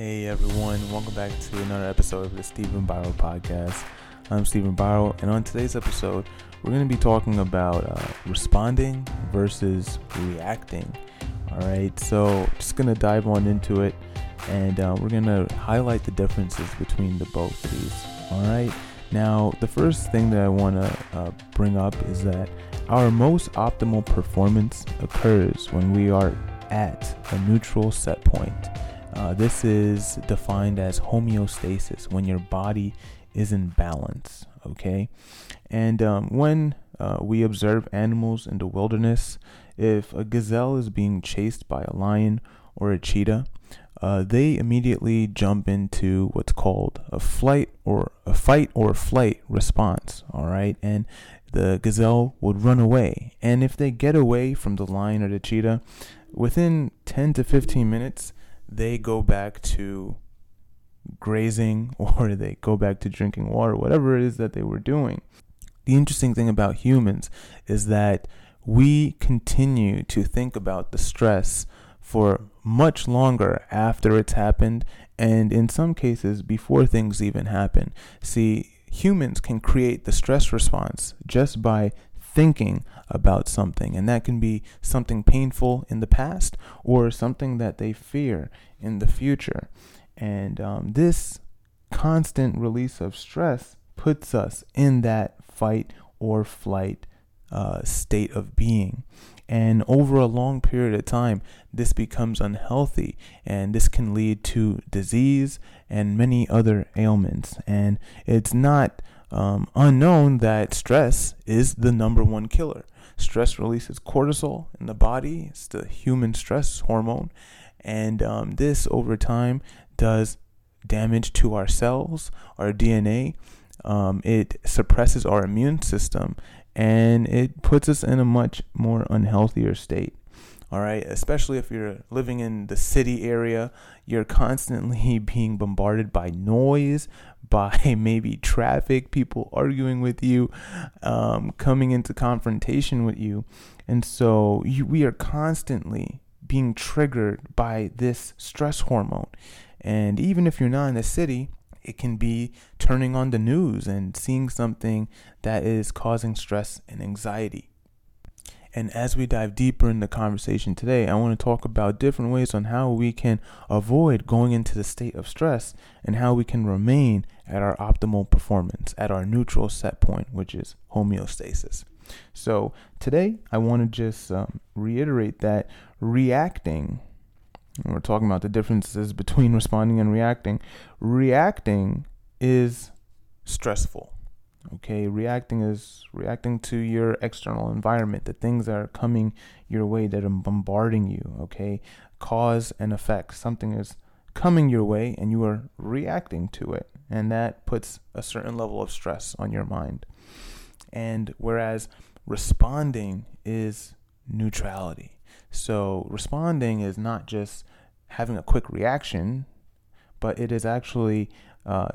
Hey everyone, welcome back to another episode of the Stephen Barrow podcast. I'm Stephen Barrow, and on today's episode, we're going to be talking about uh, responding versus reacting. All right, so just going to dive on into it, and uh, we're going to highlight the differences between the both of these. All right, now the first thing that I want to uh, bring up is that our most optimal performance occurs when we are at a neutral set point. Uh, this is defined as homeostasis when your body is in balance. Okay, and um, when uh, we observe animals in the wilderness, if a gazelle is being chased by a lion or a cheetah, uh, they immediately jump into what's called a flight or a fight or flight response. All right, and the gazelle would run away, and if they get away from the lion or the cheetah, within 10 to 15 minutes they go back to grazing or they go back to drinking water, whatever it is that they were doing. The interesting thing about humans is that we continue to think about the stress for much longer after it's happened, and in some cases, before things even happen. See, humans can create the stress response just by thinking about something, and that can be something painful in the past or something that they fear in the future. And um, this constant release of stress puts us in that fight or flight uh, state of being. And over a long period of time, this becomes unhealthy, and this can lead to disease and many other ailments. And it's not um, unknown that stress is the number one killer. Stress releases cortisol in the body, it's the human stress hormone, and um, this over time does damage to our cells, our DNA. Um, it suppresses our immune system and it puts us in a much more unhealthier state. All right, especially if you're living in the city area, you're constantly being bombarded by noise, by maybe traffic, people arguing with you, um, coming into confrontation with you. And so you, we are constantly being triggered by this stress hormone. And even if you're not in the city, it can be turning on the news and seeing something that is causing stress and anxiety. And as we dive deeper in the conversation today, I want to talk about different ways on how we can avoid going into the state of stress and how we can remain at our optimal performance, at our neutral set point, which is homeostasis. So today, I want to just um, reiterate that reacting, we're talking about the differences between responding and reacting, reacting is stressful Okay, reacting is reacting to your external environment, the things that are coming your way that are bombarding you. Okay, cause and effect. Something is coming your way and you are reacting to it, and that puts a certain level of stress on your mind. And whereas responding is neutrality. So, responding is not just having a quick reaction, but it is actually uh,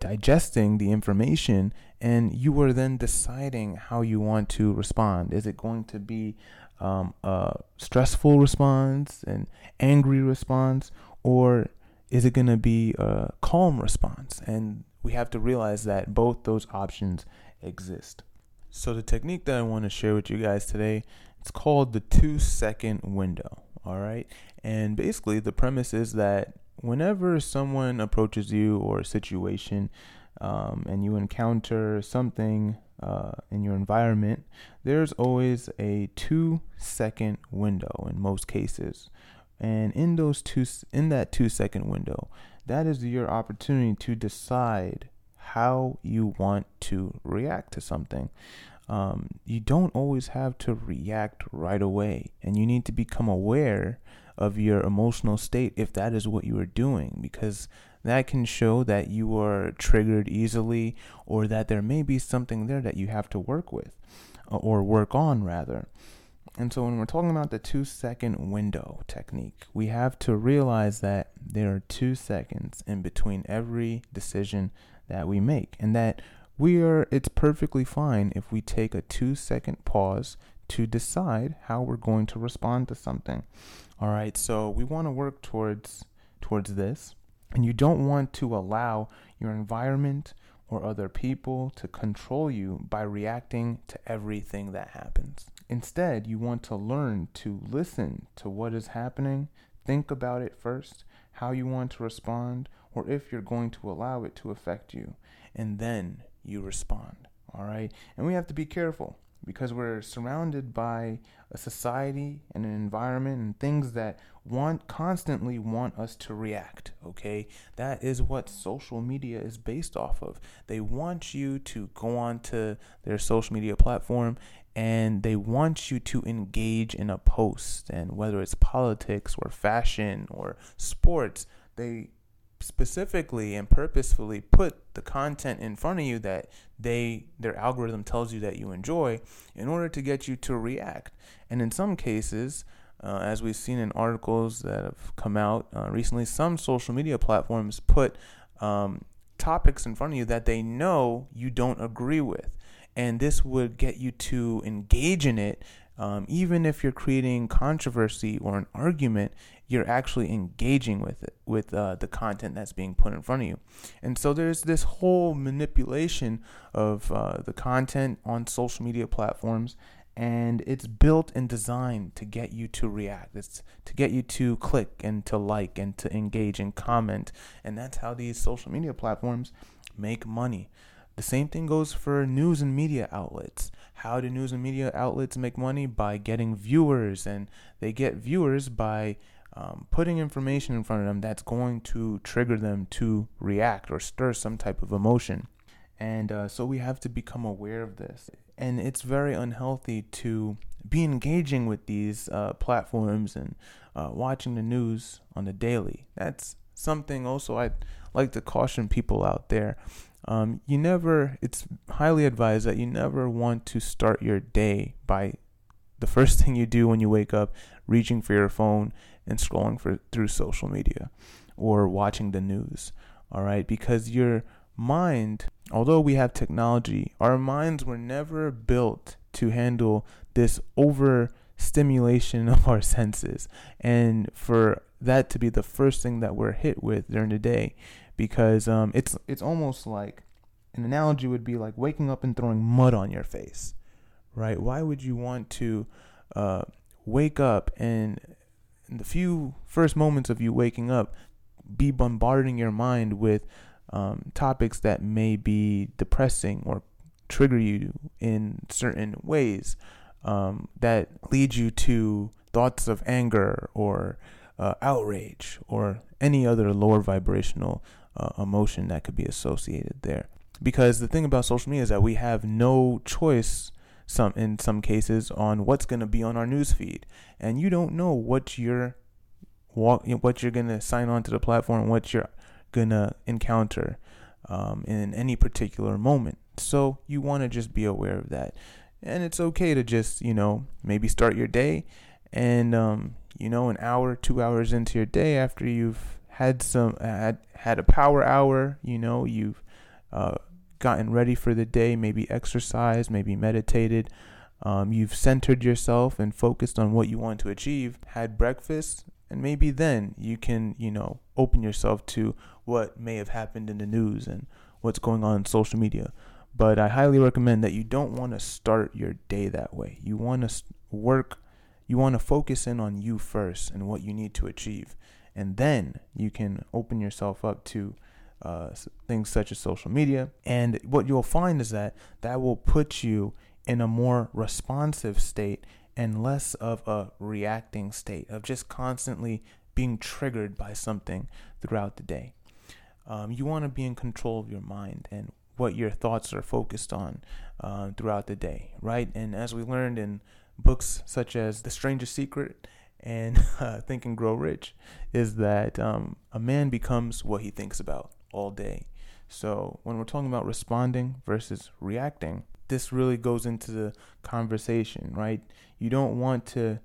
digesting the information and you are then deciding how you want to respond. Is it going to be um, a stressful response, an angry response, or is it going to be a calm response? And we have to realize that both those options exist. So the technique that I want to share with you guys today, it's called the 2 second window, all right? And basically the premise is that whenever someone approaches you or a situation um, and you encounter something uh, in your environment, there's always a two second window in most cases. And in those two, in that two second window, that is your opportunity to decide how you want to react to something. Um, you don't always have to react right away, and you need to become aware of your emotional state if that is what you are doing because that can show that you are triggered easily or that there may be something there that you have to work with uh, or work on rather. And so when we're talking about the 2 second window technique, we have to realize that there are 2 seconds in between every decision that we make and that we are it's perfectly fine if we take a 2 second pause to decide how we're going to respond to something. All right, so we want to work towards towards this. And you don't want to allow your environment or other people to control you by reacting to everything that happens. Instead, you want to learn to listen to what is happening, think about it first, how you want to respond, or if you're going to allow it to affect you, and then you respond. All right? And we have to be careful because we're surrounded by a society and an environment and things that want constantly want us to react okay? That is what social media is based off of. They want you to go on to their social media platform and they want you to engage in a post. And whether it's politics or fashion or sports they specifically and purposefully put the content in front of you that they their algorithm tells you that you enjoy in order to get you to react. And in some cases uh, as we've seen in articles that have come out uh, recently some social media platforms put um, topics in front of you that they know you don't agree with. And this would get you to engage in it um, even if you're creating controversy or an argument, you're actually engaging with it, with uh, the content that's being put in front of you. And so there's this whole manipulation of uh, the content on social media platforms, and it's built and designed to get you to react. It's to get you to click and to like and to engage and comment. And that's how these social media platforms make money. The same thing goes for news and media outlets. How do news and media outlets make money? By getting viewers, and they get viewers by um, putting information in front of them that's going to trigger them to react or stir some type of emotion. And uh, so we have to become aware of this. And it's very unhealthy to be engaging with these uh, platforms and uh, watching the news on the daily. That's something also I'd like to caution people out there um, you never, it's highly advised that you never want to start your day by the first thing you do when you wake up, reaching for your phone and scrolling for, through social media or watching the news. All right, because your mind, although we have technology, our minds were never built to handle this over stimulation of our senses. And for that to be the first thing that we're hit with during the day, because um, it's it's almost like an analogy would be like waking up and throwing mud on your face, right? Why would you want to uh, wake up and in the few first moments of you waking up, be bombarding your mind with um, topics that may be depressing or trigger you in certain ways um, that lead you to thoughts of anger or uh, outrage or any other lower vibrational uh, emotion that could be associated there. Because the thing about social media is that we have no choice some in some cases on what's going to be on our news feed and you don't know what you're walk what you're going to sign on to the platform what you're going to encounter um, in any particular moment so you want to just be aware of that and it's okay to just you know maybe start your day and um, you know an hour two hours into your day after you've had some had had a power hour. You know, you've uh, gotten ready for the day, maybe exercised, maybe meditated. Um, you've centered yourself and focused on what you want to achieve. Had breakfast, and maybe then you can, you know, open yourself to what may have happened in the news and what's going on in social media. But I highly recommend that you don't want to start your day that way. You want to work, you want to focus in on you first and what you need to achieve and then you can open yourself up to uh, things such as social media. And what you'll find is that that will put you in a more responsive state and less of a reacting state of just constantly being triggered by something throughout the day. Um, you want to be in control of your mind and what your thoughts are focused on uh, throughout the day, right? And as we learned in books such as The Strangest Secret and uh, Think and Grow Rich is that um, a man becomes what he thinks about all day. So when we're talking about responding versus reacting, this really goes into the conversation, right? You don't want to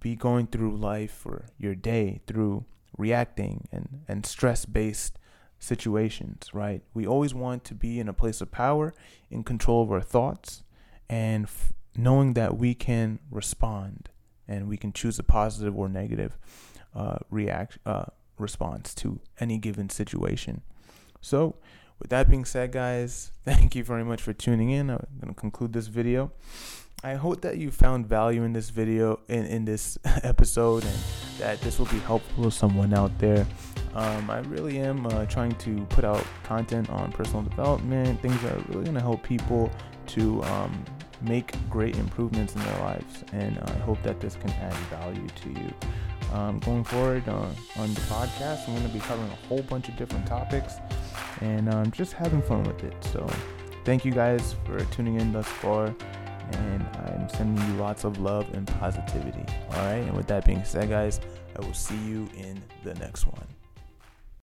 be going through life or your day through reacting and, and stress based situations, right? We always want to be in a place of power, in control of our thoughts, and f- knowing that we can respond and we can choose a positive or negative uh, react uh, response to any given situation. So, with that being said, guys, thank you very much for tuning in. I'm going to conclude this video. I hope that you found value in this video, in, in this episode, and that this will be helpful to someone out there. Um, I really am uh, trying to put out content on personal development, things that are really going to help people to um, make great improvements in their lives. And I hope that this can add value to you. Um, going forward uh, on the podcast, I'm going to be covering a whole bunch of different topics and um, just having fun with it. So, thank you guys for tuning in thus far. And I'm sending you lots of love and positivity. All right. And with that being said, guys, I will see you in the next one.